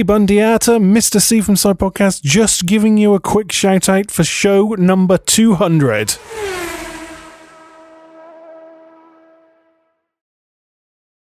Hey, Bundiata, Mr. C from Side Podcast, just giving you a quick shout out for show number 200.